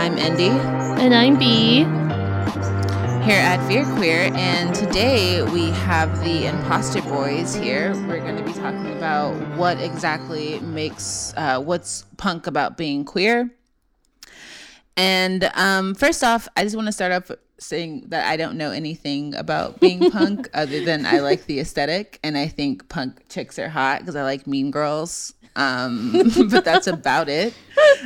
I'm Indy. And I'm Bee. Here at Veer Queer, and today we have the Imposter Boys here. We're going to be talking about what exactly makes, uh, what's punk about being queer. And um, first off, I just want to start off saying that I don't know anything about being punk other than I like the aesthetic, and I think punk chicks are hot because I like mean girls. Um, but that's about it.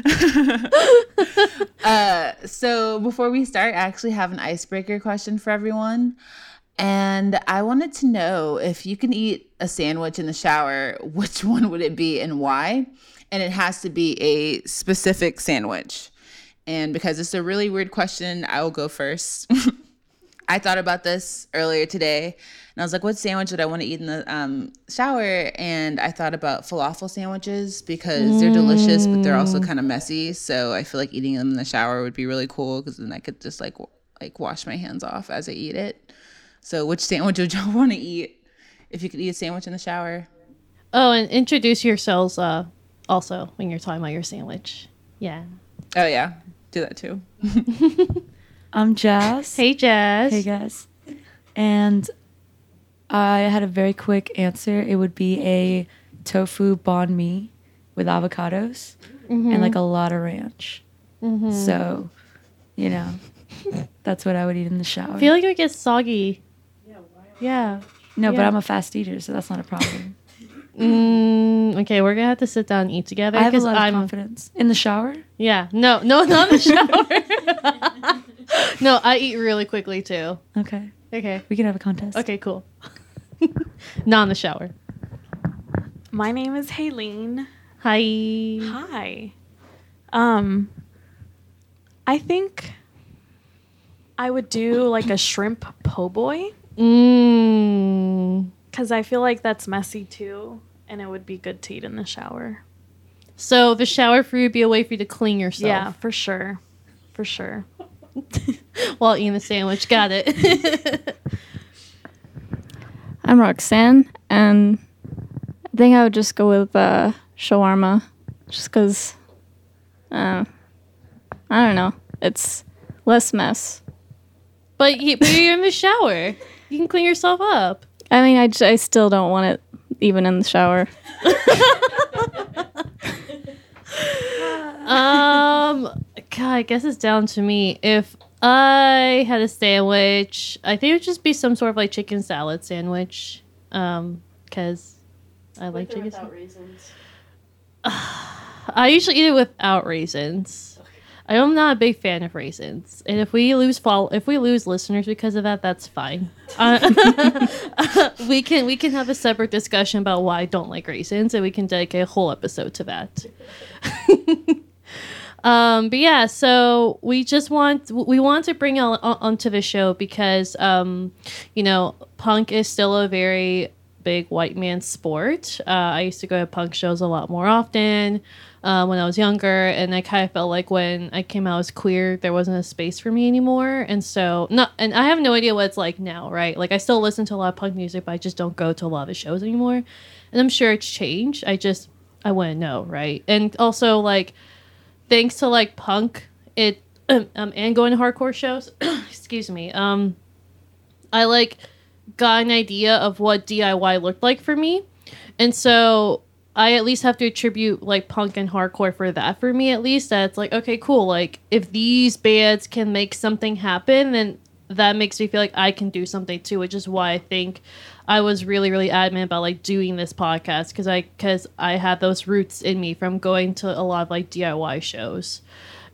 uh, so before we start, I actually have an icebreaker question for everyone. And I wanted to know if you can eat a sandwich in the shower, which one would it be and why? And it has to be a specific sandwich. And because it's a really weird question, I will go first. I thought about this earlier today, and I was like, "What sandwich would I want to eat in the um, shower?" And I thought about falafel sandwiches because mm. they're delicious, but they're also kind of messy. So I feel like eating them in the shower would be really cool because then I could just like w- like wash my hands off as I eat it. So, which sandwich would y'all want to eat if you could eat a sandwich in the shower? Oh, and introduce yourselves uh, also when you're talking about your sandwich. Yeah. Oh yeah, do that too. I'm Jazz. Hey, Jazz. Hey, guys. And I had a very quick answer. It would be a tofu banh mi with avocados mm-hmm. and like a lot of ranch. Mm-hmm. So, you know, that's what I would eat in the shower. I feel like it gets soggy. Yeah. Yeah. No, yeah. but I'm a fast eater, so that's not a problem. Mm, okay, we're gonna have to sit down and eat together. I have a lot I'm, of confidence in the shower. Yeah, no, no, not in the shower. no, I eat really quickly too. Okay. Okay. We can have a contest. Okay, cool. Not in the shower. My name is Haleen. Hi. Hi. Um I think I would do like a shrimp po' boy. Mmm. Cause I feel like that's messy too, and it would be good to eat in the shower. So the shower for you would be a way for you to clean yourself. Yeah, for sure. For sure. while eating the sandwich. Got it. I'm Roxanne, and I think I would just go with uh, shawarma, just because. Uh, I don't know. It's less mess. But, you, but you're in the shower. You can clean yourself up. I mean, I, I still don't want it even in the shower. um, God, I guess it's down to me. If I had a sandwich, I think it would just be some sort of like chicken salad sandwich. Um, because I like chicken without raisins. I usually eat it without raisins. Okay. I'm not a big fan of raisins, and if we lose fall, if we lose listeners because of that, that's fine. Uh, we can we can have a separate discussion about why I don't like raisins, and we can dedicate a whole episode to that. Um, but yeah, so we just want we want to bring on onto the show because um, you know punk is still a very big white man sport. Uh, I used to go to punk shows a lot more often uh, when I was younger, and I kind of felt like when I came out as queer, there wasn't a space for me anymore. And so, not and I have no idea what it's like now, right? Like I still listen to a lot of punk music, but I just don't go to a lot of shows anymore. And I'm sure it's changed. I just I wouldn't know, right? And also like thanks to like punk it um, and going to hardcore shows excuse me um i like got an idea of what diy looked like for me and so i at least have to attribute like punk and hardcore for that for me at least that's like okay cool like if these bands can make something happen then that makes me feel like i can do something too which is why i think I was really really adamant about like doing this podcast because I because I had those roots in me from going to a lot of like DIY shows.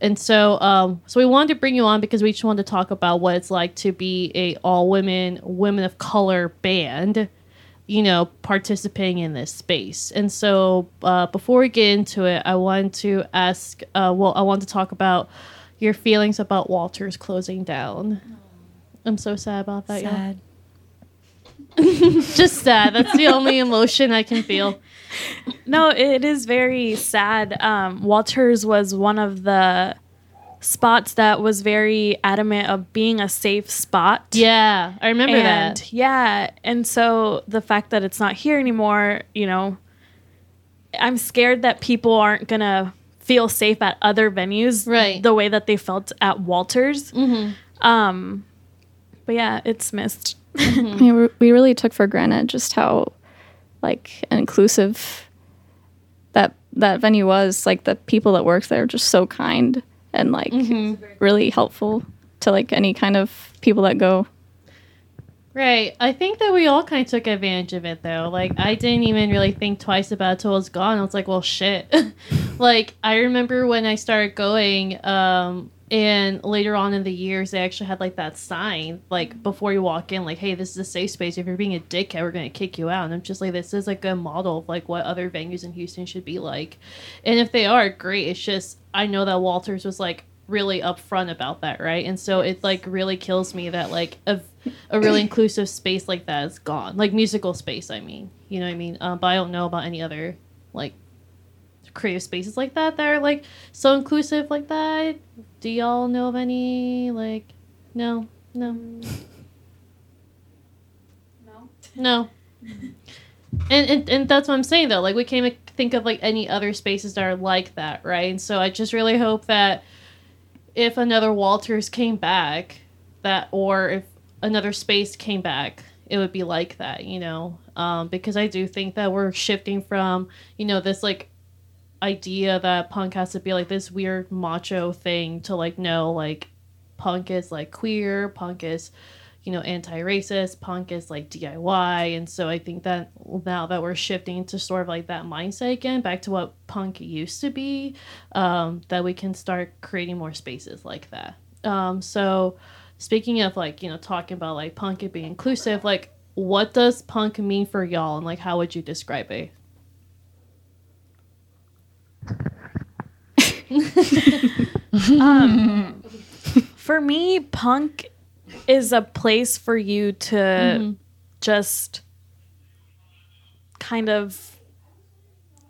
And so, um, so we wanted to bring you on because we just wanted to talk about what it's like to be a all women, women of color band, you know, participating in this space. And so, uh, before we get into it, I wanted to ask, uh, well, I want to talk about your feelings about Walters closing down. I'm so sad about that. Sad. Just sad. That's the only emotion I can feel. No, it is very sad. Um, Walters was one of the spots that was very adamant of being a safe spot. Yeah, I remember and, that. Yeah, and so the fact that it's not here anymore, you know, I'm scared that people aren't gonna feel safe at other venues Right. the way that they felt at Walters. Um, but yeah, it's missed. I mean, we- we really took for granted just how like inclusive that that venue was. Like the people that worked there were just so kind and like really helpful to like any kind of people that go. Right. I think that we all kind of took advantage of it though. Like I didn't even really think twice about it till it was gone. I was like, well, shit. like I remember when I started going, um, and later on in the years, they actually had like that sign, like before you walk in, like, "Hey, this is a safe space. If you're being a dickhead, we're gonna kick you out." And I'm just like, this is like a model of like what other venues in Houston should be like. And if they are, great. It's just I know that Walters was like really upfront about that, right? And so it like really kills me that like a, a really inclusive space like that is gone, like musical space. I mean, you know what I mean? Um, but I don't know about any other like creative spaces like that that are like so inclusive like that. Do y'all know of any like? No, no, no, no. And, and and that's what I'm saying though. Like we can't think of like any other spaces that are like that, right? And so I just really hope that if another Walters came back, that or if another space came back, it would be like that, you know. Um, because I do think that we're shifting from you know this like idea that punk has to be like this weird macho thing to like know like punk is like queer punk is you know anti-racist punk is like diy and so i think that now that we're shifting to sort of like that mindset again back to what punk used to be um, that we can start creating more spaces like that. Um, so speaking of like you know talking about like punk and being inclusive like what does punk mean for y'all and like how would you describe it Um, for me, punk is a place for you to mm-hmm. just kind of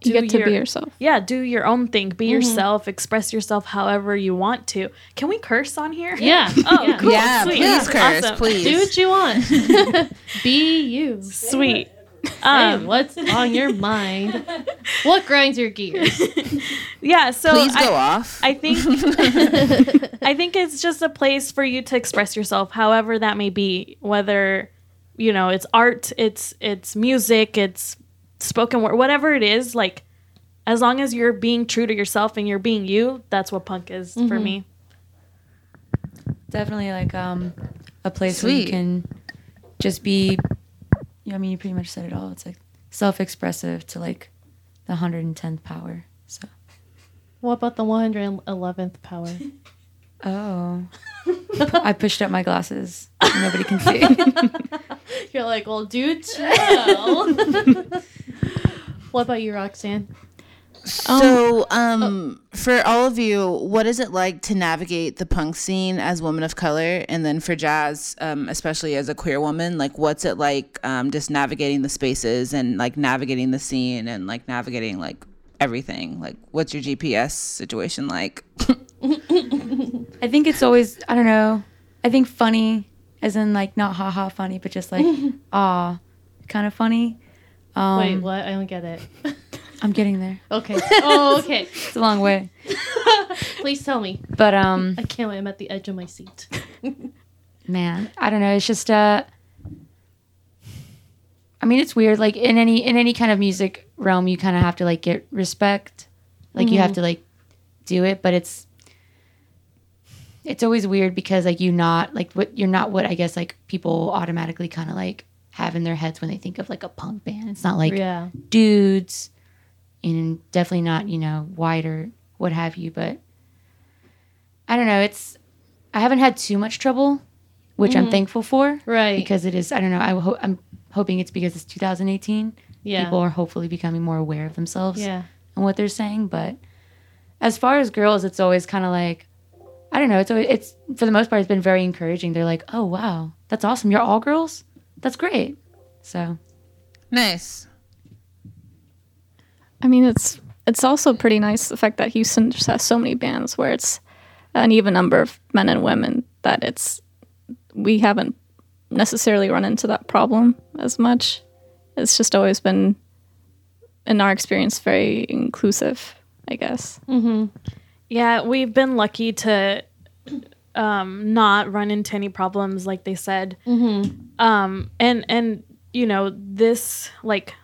You do get to your- be yourself. yeah, do your own thing, be mm-hmm. yourself, express yourself however you want to. Can we curse on here? yeah Oh, yeah. cool. yeah, sweet. please curse, Awesome. please. do what you want be you Sweet. Hey, Um, what's on your mind? What grinds your gears? yeah, so please I, go off. I think I think it's just a place for you to express yourself, however that may be. Whether you know it's art, it's it's music, it's spoken word, whatever it is. Like as long as you're being true to yourself and you're being you, that's what punk is for me. Definitely like um a place where you can just be yeah, I mean you pretty much said it all. It's like self expressive to like the hundred and tenth power. So what about the 111th power? Oh. I pushed up my glasses. Nobody can see. You're like, well, do tell. what about you, Roxanne? So, um, for all of you, what is it like to navigate the punk scene as women of color, and then for Jazz, um, especially as a queer woman, like what's it like, um, just navigating the spaces and like navigating the scene and like navigating like everything? Like, what's your GPS situation like? I think it's always I don't know. I think funny as in like not haha funny, but just like ah kind of funny. Um, Wait, what? I don't get it. I'm getting there. Okay. Oh, okay. It's a long way. Please tell me. But um I can't wait. I'm at the edge of my seat. man i don't know it's just uh i mean it's weird like in any in any kind of music realm you kind of have to like get respect like you have to like do it but it's it's always weird because like you not like what you're not what i guess like people automatically kind of like have in their heads when they think of like a punk band it's not like yeah. dudes and definitely not you know white or what have you but i don't know it's i haven't had too much trouble which i'm mm-hmm. thankful for Right. because it is i don't know I ho- i'm hoping it's because it's 2018 Yeah. people are hopefully becoming more aware of themselves Yeah. and what they're saying but as far as girls it's always kind of like i don't know it's always it's for the most part it's been very encouraging they're like oh wow that's awesome you're all girls that's great so Nice. I mean, it's it's also pretty nice the fact that Houston just has so many bands where it's an even number of men and women that it's we haven't necessarily run into that problem as much. It's just always been, in our experience, very inclusive I guess. Yeah, we've been lucky to um, not run into any problems, like they said. Um, and and you know this like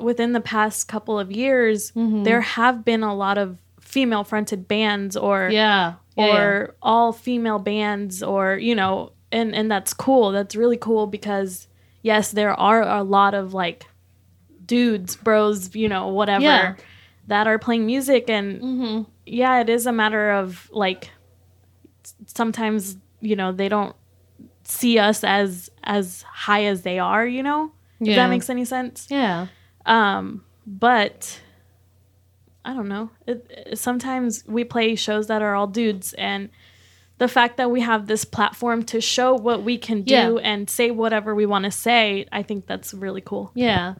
within the past couple of years, mm-hmm. there have been a lot of female fronted bands or Yeah. Yeah, yeah. or all female bands or you know and and that's cool that's really cool because yes there are a lot of like dudes bros you know whatever Yeah. that are playing music and mm-hmm. yeah it is a matter of like sometimes you know they don't see us as as high as they are you know if that makes any sense Yeah. Um, but I don't know. It, it- sometimes we play shows that are all dudes, and the fact that we have this platform to show what we can do Yeah. and say whatever we want to say, I think that's really cool. Yeah.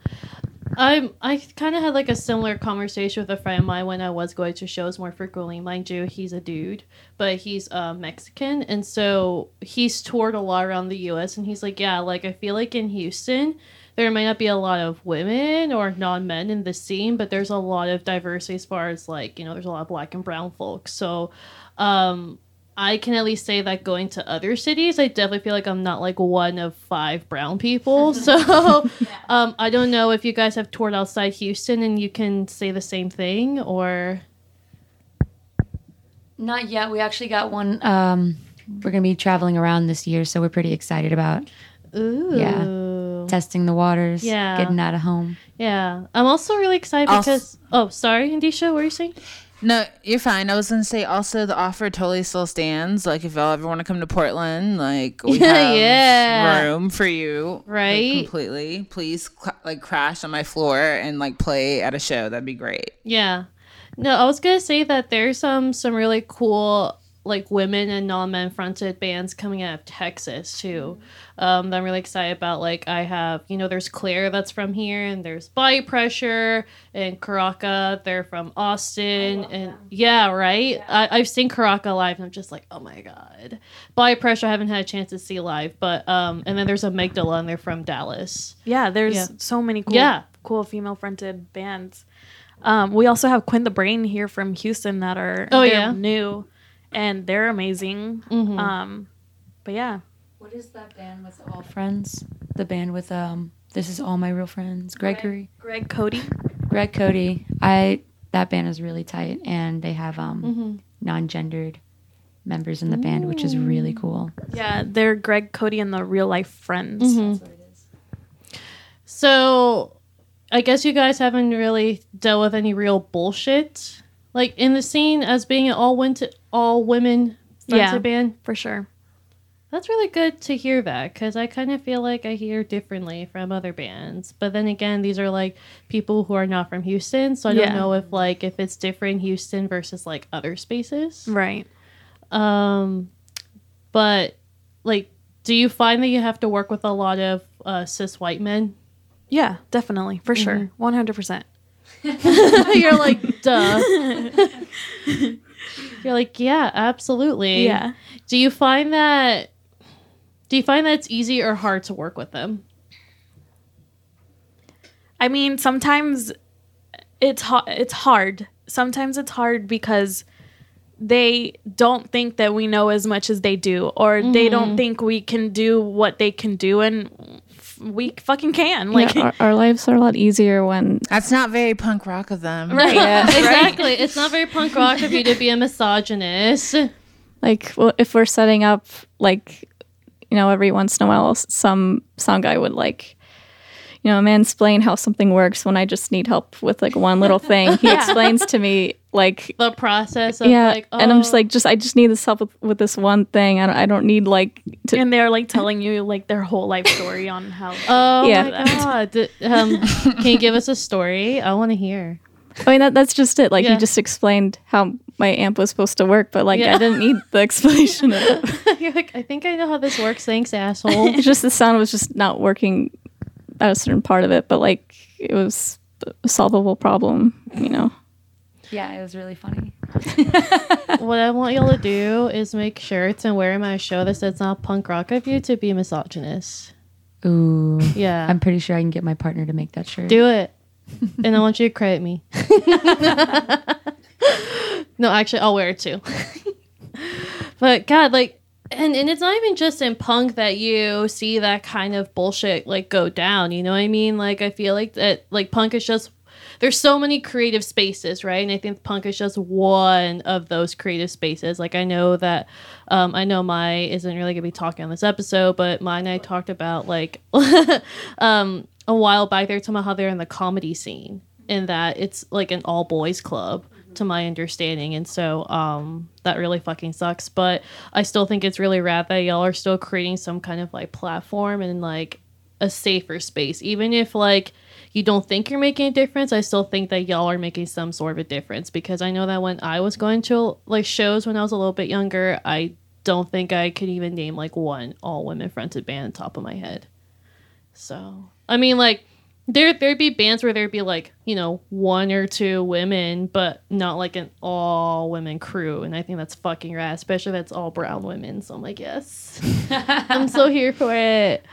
I I kind of had like a similar conversation with a friend of mine when I was going to shows more frequently. Mind you, he's a dude, but he's uh, Mexican, and so he's toured a lot around the U.S. And he's like, yeah, like I feel like in Houston, there might not be a lot of women or non-men in the scene, but there's a lot of diversity as far as like you know, there's a lot of black and brown folks. So, um, I can at least say that going to other cities, I definitely feel like I'm not like one of five brown people. So um, I don't know if you guys have toured outside Houston and you can say the same thing or. Not yet. We actually got one. Um, we're gonna be traveling around this year, so we're pretty excited about Ooh. Testing the waters. Yeah. getting out of home. Yeah. I'm also really excited Also- because. Oh, sorry, Indisha, what were you saying? No, you're fine. I was gonna say also the offer totally still stands. Like if y'all ever want to come to Portland, like we have Yeah. room for you, like, Right. completely. Please, cl- like crash on my floor and like play at a show. That'd be great. Yeah. No, I was gonna say that there's some some really cool like women and non-men fronted bands coming out of Texas too. Um, that I'm really excited about. Like I have, you know, there's Claire that's from here, and there's Body Pressure and Karaka. They're from Austin, and yeah, right. I, I've seen Karaka live, and I'm just like, oh my god. Body Pressure, I haven't had a chance to see live, but um, and then there's Amygdala, and they're from Dallas. Yeah, there's Yeah. so many cool, Yeah. cool female fronted bands. Um, we also have Quinn the Brain here from Houston that are Oh, yeah? new, and they're amazing. Mhm. Um, but yeah, What is that band with all friends? The band with um. This is all my real friends. Gregory, Greg Cody. Greg Cody. I that band is really tight, and they have um Mm-hmm. non-gendered members in the band, which is really cool. Yeah, they're Greg Cody and the Real Life Friends. Mm-hmm. So, I guess you guys haven't really dealt with any real bullshit, like in the scene as being an all win all women Yeah. band. For sure. That's really good to hear that because I kind of feel like I hear differently from other bands. But then again, these are like people who are not from Houston, so I Yeah. don't know if like if it's different Houston versus like other spaces. Right. Um, but like, do you find that you have to work with a lot of uh, cis white men? Yeah, definitely. For sure. 100%. You're like, duh. You're like, yeah, absolutely. Yeah. Do you find that? Do you find that it's easy or hard to work with them? I mean, sometimes it's ha- it's hard. Sometimes it's hard because they don't think that we know as much as they do, or they don't mm-hmm. think we can do what they can do, and we fucking can. Like, yeah, our, our lives are a lot easier when That's not very punk rock of them. right? exactly. It's not very punk rock of you to be a misogynist. like well, if we're setting up like you know every once in a while s- some sound guy would like you know mansplain how something works when i just need help with like one little thing he explains to me like The process of yeah like, and i'm just oh, like just i just need this help with, with this one thing I don't, I don't need like to And they're like telling you like their whole life story on how. oh Yeah. my god. D- Um, can you give us a story? I want to hear. i mean that, that's just it like Yeah. he just explained how my amp was supposed to work but like Yeah. i didn't need the explanation of it You're like, I think I know how this works. Thanks, asshole. it's just the sound was just not working at a certain part of it but like it was a solvable problem you know Yeah, it was really funny. what I want y'all to do is make shirts and wear in my show that says it's not punk rock of you to be a misogynist. Ooh, Yeah. I'm pretty sure I can get my partner to make that shirt. do it. and I want you to credit me. no, actually, I'll wear it too. but God, like, and and it's not even just in punk that you see that kind of bullshit like go down. You know what I mean? Like, I feel like that like punk is just there's so many creative spaces, right? And I think punk is just one of those creative spaces. Like I know that um, I know my isn't really gonna be talking on this episode, but my and I talked about like um, a while back. They were talking about how they're in the comedy scene and that it's like an all boys club to my understanding and so um that really fucking sucks but i still think it's really rad that y'all are still creating some kind of like platform and like a safer space. Even if like you don't think you're making a difference i still think that y'all are making some sort of a difference because i know that when i was going to like shows when i was a little bit younger i don't think i could even name like one all women fronted band top of my head. So i mean like there there'd be bands where there'd be like you know one or two women but not like an all women crew and i think that's fucking rad especially if it's all brown women so i'm like yes. I'm so here for it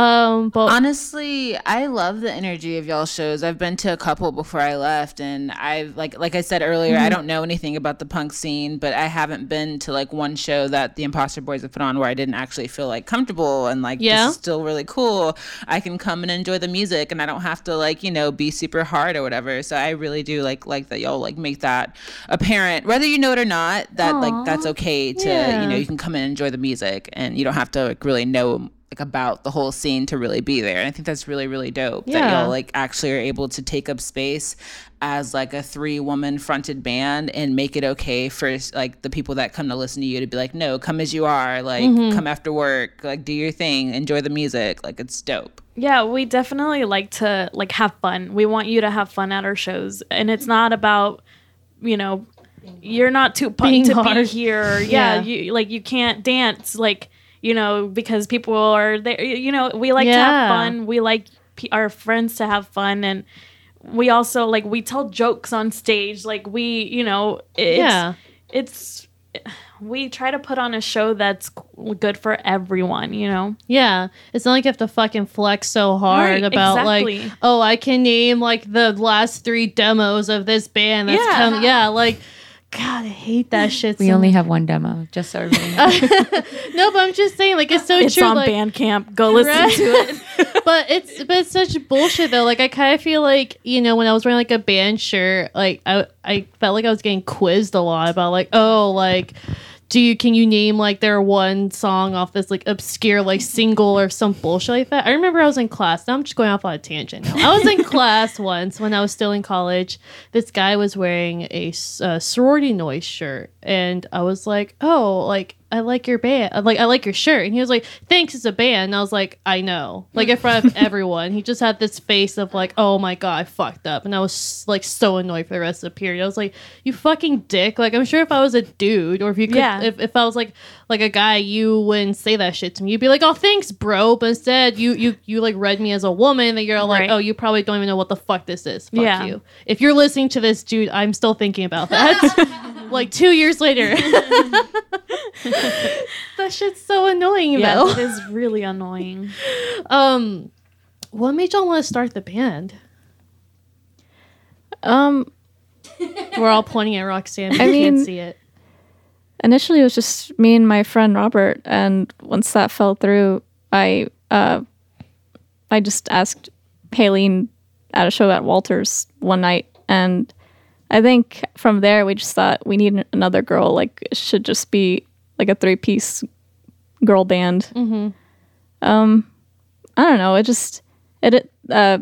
um but Honestly, I love the energy of y'all shows. I've been to a couple before I left, and I've like like I said earlier, Mm-hmm. I don't know anything about the punk scene, but I haven't been to like one show that the Imposter Boys have put on where I didn't actually feel like comfortable and like Yeah. this is still really cool. I can come and enjoy the music, and I don't have to like you know be super hard or whatever. So I really do like like that y'all like make that apparent, whether you know it or not. That like that's okay to Yeah. you know you can come and enjoy the music, and you don't have to like really know like about the whole scene to really be there. And I think that's really really dope that y'all like actually are able to take up space as like a three woman fronted band and make it okay for like the people that come to listen to you to be like no come as you are like Mm-hmm. come after work like do your thing enjoy the music like it's dope Yeah, we definitely like to like have fun. We want you to have fun at our shows, and it's not about you know you're not too Being pumped to be here. Yeah, Yeah. you like you can't dance like you know because people are there. You know, we like to have fun. We like p- our friends to have fun, and we also like we tell jokes on stage. Like we, you know, it's, Yeah. it's we try to put on a show that's good for everyone. You know. Yeah, it's not like you have to fucking flex so hard Right, about like, oh, I can name like the last three demos of this band. That's Yeah. come, yeah, like, God, I hate that shit. We so only have one demo, just so everybody knows. no, but I'm just saying, like, it's so It's true. on like, Bandcamp. Go listen Right? to it. but it's but it's such bullshit though. Like I kind of feel like you know when I was wearing like a band shirt, like I I felt like I was getting quizzed a lot about like oh like do you can you name like their one song off this like obscure like single or some bullshit like that? I remember I was in class. Now I'm just going off on a tangent. Now I was in class once when I was still in college. This guy was wearing a, sorority noise shirt, and I was like, oh like. I like your band. I'm Like I like your shirt. And he was like, "Thanks, it's a band." And I was like, "I know." Like in front of everyone. He just had this face of like, "Oh my god, I fucked up." And I was like so annoyed for the rest of the period. I was like, "You fucking dick." Like I'm sure if I was a dude or if you could Yeah. if, if I was like like a guy, you wouldn't say that shit to me. You'd be like, "Oh, thanks, bro." But instead, you you you like read me as a woman that you're like, Right. "Oh, you probably don't even know what the fuck this is." Fuck Yeah. you. If you're listening to this, dude, I'm still thinking about that. like 2 years later. that shit's so annoying Yeah, though. it is really annoying. Um, what made y'all want to start the band? Um, We're all pointing at Roxanne. I you can't see it. initially it was just me and my friend Robert, and once that fell through, I uh, I just asked Haleen at a show at Walters one night, and I think from there we just thought we need another girl. Like it should just be like a three piece girl band. Mm-hmm. Um, I don't know. It just it, it uh,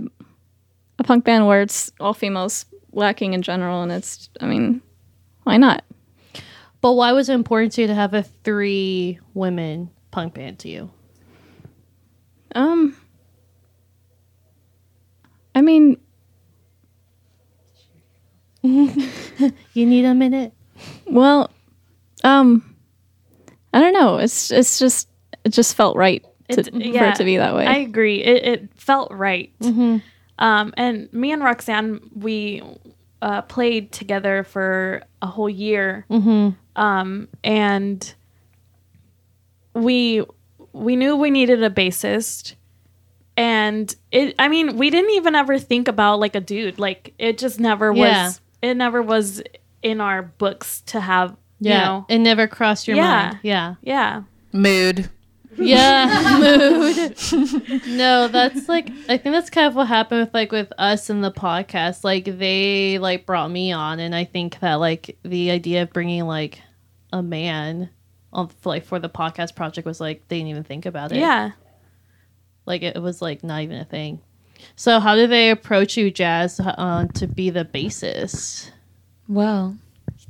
a punk band where it's all females lacking in general, and it's I mean, why not? But why was it important to you to have a three women punk band to you? Um, I mean, You need a minute. well, um, I don't know. It's it's just it just felt right to, It's- for it to be that way. I agree. It, it felt right. Um, and me and Roxanne, we uh, played together for a whole year. Um, and we we knew we needed a bassist. And it, I mean, we didn't even ever think about like a dude. Like it just never was. Yeah. It never was in our books to have. Yeah. You know, it never crossed your Yeah. mind. Yeah. yeah. Mood. Yeah, mood. no, that's like I think that's kind of what happened with like with us and the podcast. Like they like brought me on, and I think that like the idea of bringing like a man on like for the podcast project was like they didn't even think about it. Yeah. like it was like not even a thing. So how did they approach you, Jazz, uh, to be the bassist? Well,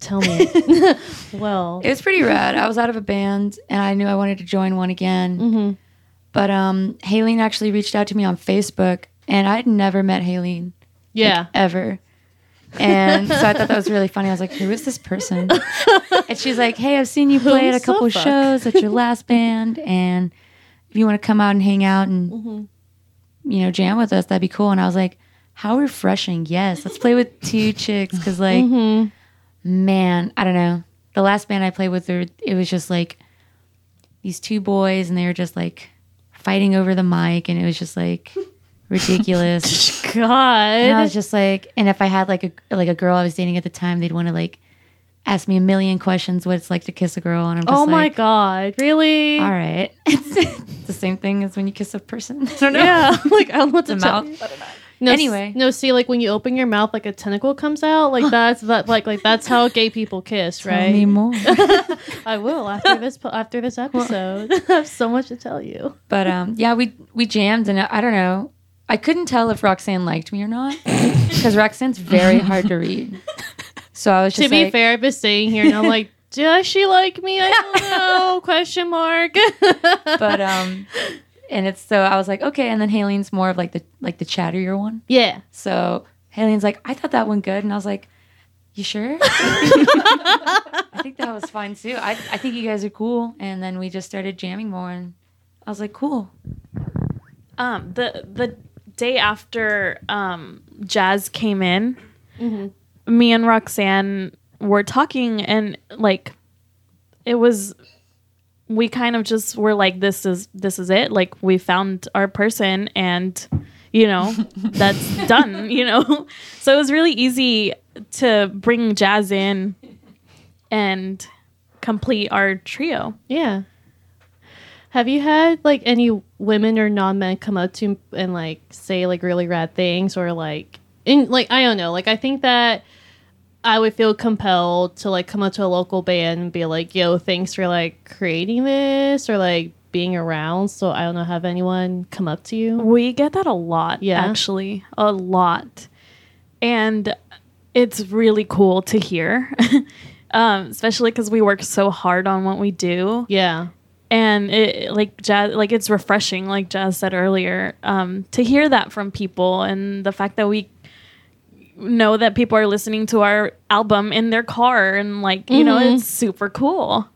Tell me. well, it was pretty rad. I was out of a band and I knew I wanted to join one again. hmm But um, Haleen actually reached out to me on Facebook, and I'd never met Haleen yeah. ever. And so I thought that was really funny. I was like, "Who is this person?" and she's like, "Hey, I've seen you play at a couple fuck?" shows at your last band, and if you want to come out and hang out and Mhm. You know jam with us, that'd be cool." And I was like, "How refreshing! Yes, let's play with two chicks because like." hmm man, I don't know. The last band I played with, it was just like these two boys, and they were just like fighting over the mic, and it was just like ridiculous. and I was just like, and if I had like a like a girl I was dating at the time, they'd want to like ask me a million questions what it's like to kiss a girl, and I'm just Oh my like, God. Really? all right, it's the same thing as when you kiss a person. I don't know. Yeah. like I don't know what The to tell mouth. you. No, s- Anyway. no. See, like when you open your mouth, like a tentacle comes out. Like that's that. Like like that's how gay people kiss, Tell me right? more. I will after this po- after this episode. I have so much to tell you. But um, yeah, we we jammed, and I don't know. I couldn't tell if Roxanne liked me or not because Roxanne's very hard to read. So I was just to be fair, I've been sitting here and I'm like, does she like me? I don't know. Question mark. but um, and it's so I was like, okay. And then Haleen's more of like the like the chattier one. yeah. So Haleen's like, I thought that went good, and I was like, you sure? I think that was fine too. I I think you guys are cool. And then we just started jamming more, and I was like, cool. Um, the the day after um, Jazz came in, me and Roxanne were talking, and like, it was. We kind of just were like, "This is this is it." Like we found our person, and you know, that's done. You know, so it was really easy to bring Jazz in and complete our trio. Yeah. Have you had like any women or non men come up to and like say like really rad things or like in like I don't know like I think that I would feel compelled to like come up to a local band and be like yo thanks for like creating this or like being around so I don't know have anyone come up to you. We get that a lot, Yeah? actually, a lot, and it's really cool to hear, um, especially because we work so hard on what we do, yeah. And it like jazz, like it's refreshing, like Jazz said earlier, um, to hear that from people, and the fact that we know that people are listening to our album in their car, and like you know, Mhm. it's super cool.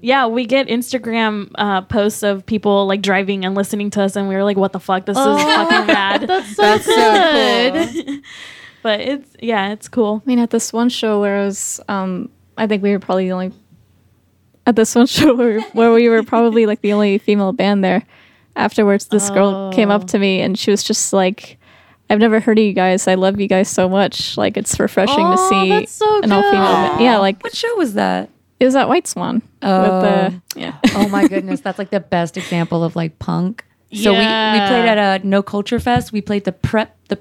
Yeah, we get Instagram uh, posts of people like driving and listening to us, and we were like, "What the fuck? This is fucking rad." that's so That's so good cool. but it's yeah, it's cool. I mean, at this one show where it was, um, I think we were probably the only. At this one show where, where we were probably like the only female band there. Afterwards, this girl came Oh. up to me and she was just like, "I've never heard of you guys. I love you guys so much. Like it's refreshing to see that's so an all female. Yeah, like What show was that? it was at White Swan Oh. with the oh. yeah. oh my goodness, that's like the best example of like punk. So we, we played at a No Culture Fest. We played the prep the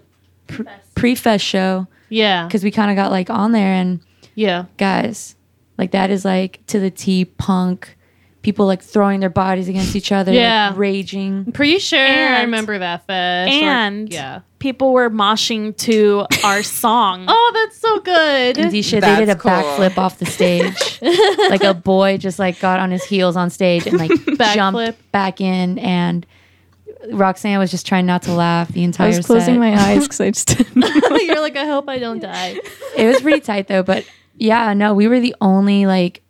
pr- pre-fest show yeah because we kind of got like on there and yeah guys, like that is like to the T punk. People like throwing their bodies against each other, like, Yeah. raging. I'm pretty sure I remember that fest or- And yeah people were moshing to our song. oh that's so good And shit, they did a cool. backflip off the stage. like a boy just like got on his heels on stage and like Backflip. jumped back in and Roxanne was just trying not to laugh the entire. I was closing set. my eyes because I just didn't. You're like, I hope I don't die. it was pretty tight though, but yeah, no, we were the only like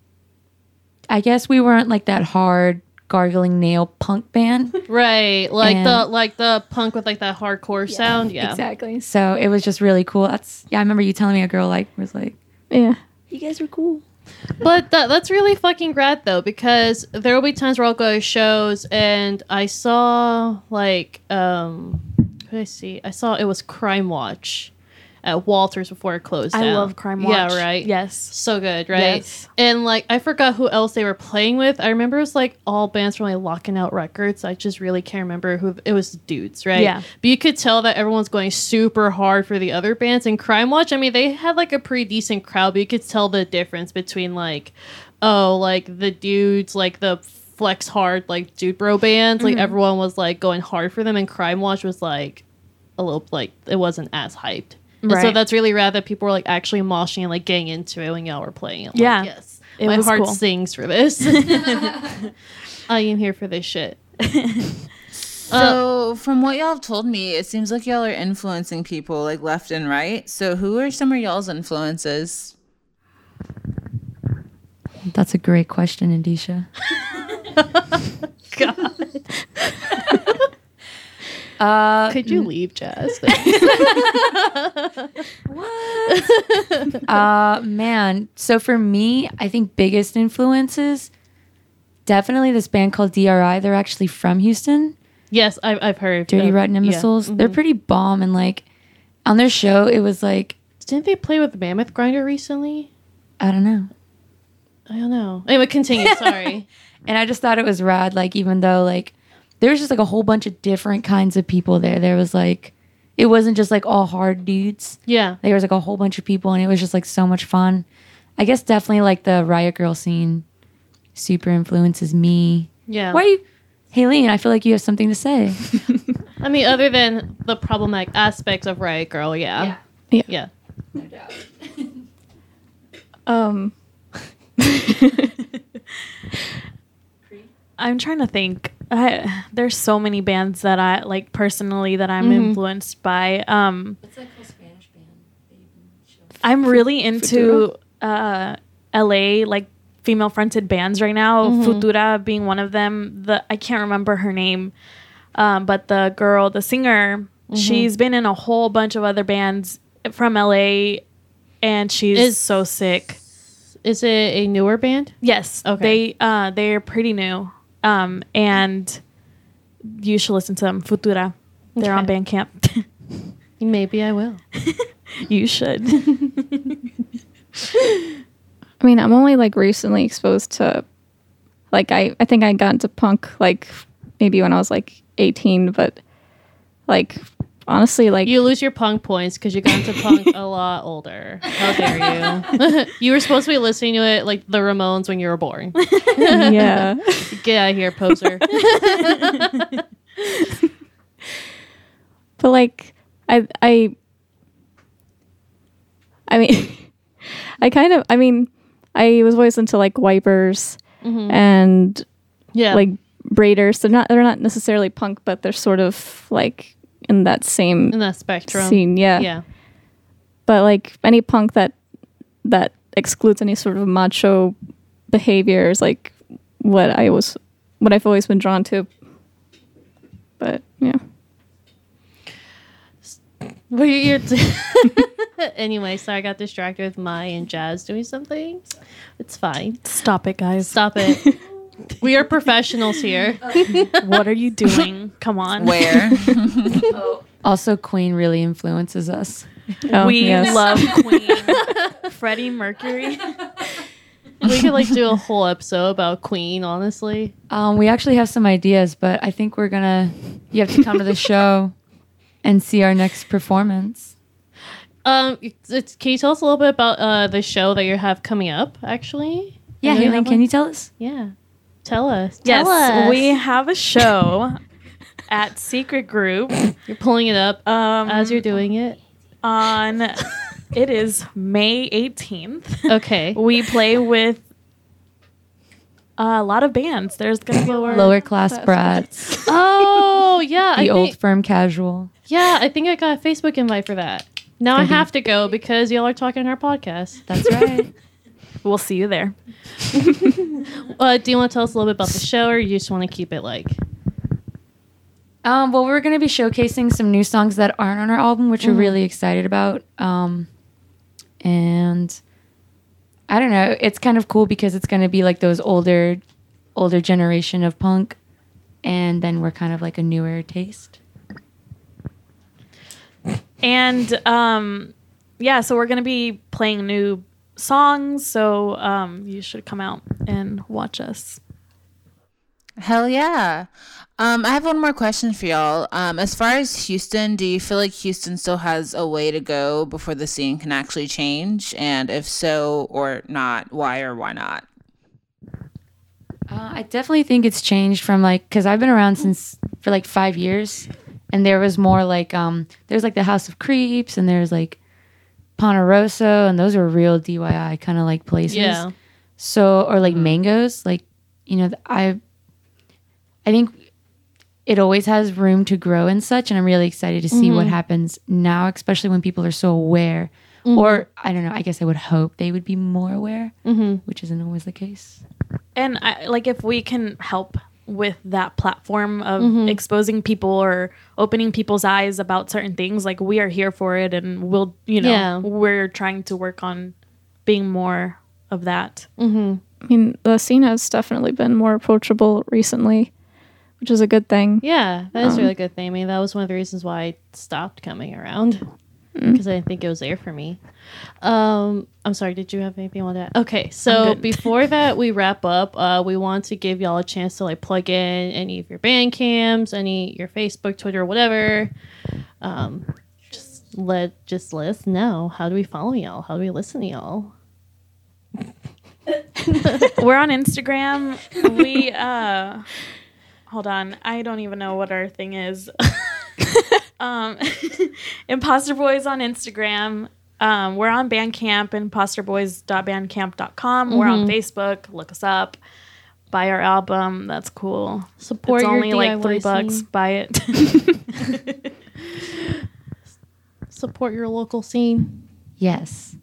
I guess we weren't like that hard gargling nail punk band. Right, like And- the like the punk with like that hardcore sound. Yeah, Exactly. So it was just really cool. That's yeah, I remember you telling me a girl like was like, Yeah. You guys were cool. But that, that's really fucking rad though, because there will be times where I'll go to shows and I saw like um, who did I see? I saw it was Krimewatch, at Walters before it closed I down. love Krimewatch. Yeah, right. Yes. So good, right? Yes. And like I forgot who else they were playing with. I remember it was like all bands from like Lockin' Out Records. I just really can't remember who it was. Dudes, right? Yeah. But you could tell that everyone's going super hard for the other bands. And Krimewatch, I mean, they had like a pretty decent crowd, but you could tell the difference between like, oh, like the dudes, like the flex hard, like dude bro bands, Mm-hmm. like everyone was like going hard for them, and Krimewatch was like a little like it wasn't as hyped. And so that's really rad that people were like actually moshing and like getting into it when y'all were playing it. Like, Yeah. yes, It my heart cool. sings for this. I am here for this shit. Uh, so, from what y'all have told me, it seems like y'all are influencing people like left and right. So, who are some of y'all's influences? That's a great question, Indisha. Uh, Could you leave, Jazz? What? uh, man. So for me, I think biggest influences definitely this band called DRI. They're actually from Houston. yes, I've, I've heard. Dirty Rotten yeah. Imbeciles. They're pretty bomb and like on their show it was like Didn't they play with Mammoth Grinder recently? I don't know. I don't know. Anyway, continue. Sorry. And I just thought it was rad. Like even though like there was just like a whole bunch of different kinds of people there. There was like it wasn't just like all hard dudes. yeah. There was like a whole bunch of people and it was just like so much fun. I guess definitely like the Riot Grrrl scene super influences me. Yeah. Why you Haleen, I feel like you have something to say. I mean, other than the problematic aspects of Riot Grrrl, yeah. Yeah. Yeah. No doubt. Um, I'm trying to think. I, there's so many bands that I like personally that I'm influenced by. Um, What's that cool Spanish band? I'm really into uh, LA like female fronted bands right now. Futura being one of them. The I can't remember her name, um, but the girl, the singer, she's been in a whole bunch of other bands from LA, and she's Is- so sick. Is it a newer band? Yes. Okay. They uh they're pretty new. Um and you should listen to them. Futura. They're on Bandcamp. Maybe I will. you should. I mean, I'm only like recently exposed to, like, I, I think I got into punk like maybe when I was like 18, but like, honestly, like, You lose your punk points because you got into punk a lot older. How dare you? you were supposed to be listening to it like the Ramones when you were born. yeah. Get out of here, poser. but like i i i mean i kind of i mean i was always into like wipers mm-hmm. and Yeah. like braiders they're not they're not necessarily punk but they're sort of like in that same in that spectrum. scene yeah. Yeah. but like any punk that that excludes any sort of macho behavior is like what i was what i've always been drawn to but yeah What are you t- Anyway, sorry I got distracted with Mai and Jazz doing something. It's fine. Stop it, guys. Stop it. we are professionals here. what are you doing? Come on. Where? Also Queen really influences us. oh, we yes. love Queen. Freddie Mercury. We could like do a whole episode about Queen, honestly. Um, we actually have some ideas, but I think we're gonna you have to come to the show and see our next performance. Um, it's, can you tell us a little bit about uh the show that you have coming up? Actually, Yeah, I know you Haleen, have can one? you tell us? Yeah, tell us. yes, Tell us. we have a show at Secret Group You're pulling it up um, as you're doing it. on. It is May 18th. Okay. we play with a lot of bands. There's gonna be Lower class brats, Oh yeah, I the old think, firm casual. yeah. I think I got a Facebook invite for that. Now I Gonna have to go because y'all are talking on our podcast. That's right. We'll see you there. Uh, do you want to tell us a little bit about the show, or you just want to keep it like? Um, well, we're going to be showcasing some new songs that aren't on our album, which we're really excited about. Um, and I don't know, it's kind of cool because it's going to be like those older, older generation of punk, and then we're kind of like a newer taste. And um, yeah, so we're gonna be playing new songs. So um, you should come out and watch us. Hell yeah. Um, I have one more question for y'all. Um, as far as Houston, do you feel like Houston still has a way to go before the scene can actually change? And if so or not, why or why not? Uh, I definitely think it's changed from like because I've been around since for like five years, and there was more like um there's like the House of Creeps and there's like Ponderosa and those are real DIY kind of like places. Yeah. So or like mm-hmm. mangoes, like you know I I think it always has room to grow and such, and I'm really excited to see what mm-hmm. happens now, especially when people are so aware. Mm-hmm. Or I don't know. I guess I would hope they would be more aware, which isn't always the case. And I, like if we can help with that platform of exposing people or opening people's eyes about certain things, like we are here for it, and we'll you know Yeah. we're trying to work on being more of that. I mean, the scene has definitely been more approachable recently, which is a good thing. Yeah, that is a Um, really good thing. I mean, that was one of the reasons why I stopped coming around because I didn't think it was there for me. Um, I'm sorry. Did you have anything on that? Okay, so before that we wrap up, uh, we want to give y'all a chance to like plug in any of your Bandcamps, any your Facebook, Twitter, whatever. Um, just let just let us know. How do we follow y'all? How do we listen to y'all? we're on Instagram. We uh hold on. I don't even know what our thing is. um Imposter Boys on Instagram. Um, we're on Bandcamp, imposterboys.bandcamp.com. We're on Facebook. Look us up. Buy our album. That's cool. Support it's your only like DIY three bucks. Buy it. Support your local scene. Yes.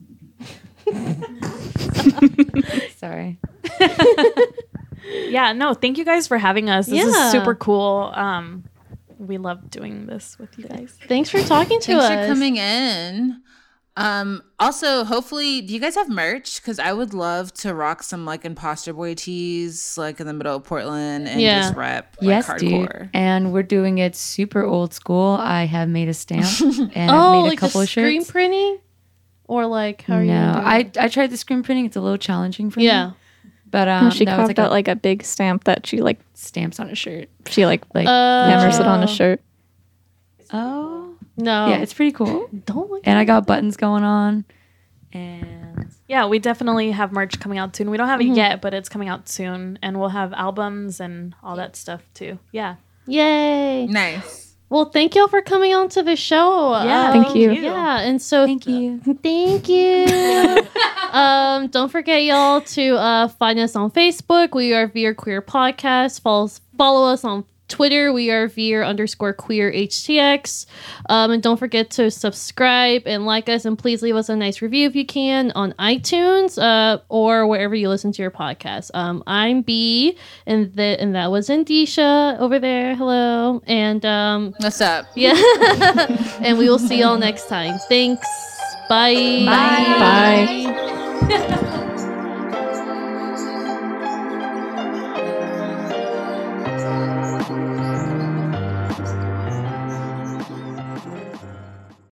Sorry. yeah, no, thank you guys for having us. This Yeah. is super cool. Um, we love doing this with you guys. Thanks for talking to Thanks us. Thanks for coming in. Um, also, hopefully, do you guys have merch? Because I would love to rock some like imposter boy tees, like in the middle of Portland, and Yeah. just rep like, yes, hardcore. dude. And we're doing it super old school. I have made a stamp and oh, I've made a like couple the of screen printing, or like how are you? no, gonna do it? I I tried the screen printing. It's a little challenging for me. yeah. me. But um, she no, it's carved like out a, like a big stamp that she like stamps on a shirt. she like Like Uh, hammers it on a shirt. oh No, yeah, it's pretty cool. don't look. And I got buttons going on. And Yeah, we definitely have merch coming out soon. We don't have it yet, but it's coming out soon, and we'll have albums and all that stuff too. Yeah. Yay! Nice. Well, thank y'all for coming on to the show. Yeah, Thank Um, you. Yeah, and so thank you. Thank you. um, don't forget, y'all, to uh, find us on Facebook. We are Veer Queer Podcast. Follow, follow us on Twitter. We are Veer underscore queer HTX. Um, and don't forget to subscribe and like us. And please leave us a nice review if you can on iTunes uh, or wherever you listen to your podcast. Um, I'm B, and, the, and that was Indisha over there. Hello. And um, What's up? yeah. and we will see y'all next time. Thanks. Bye. Bye.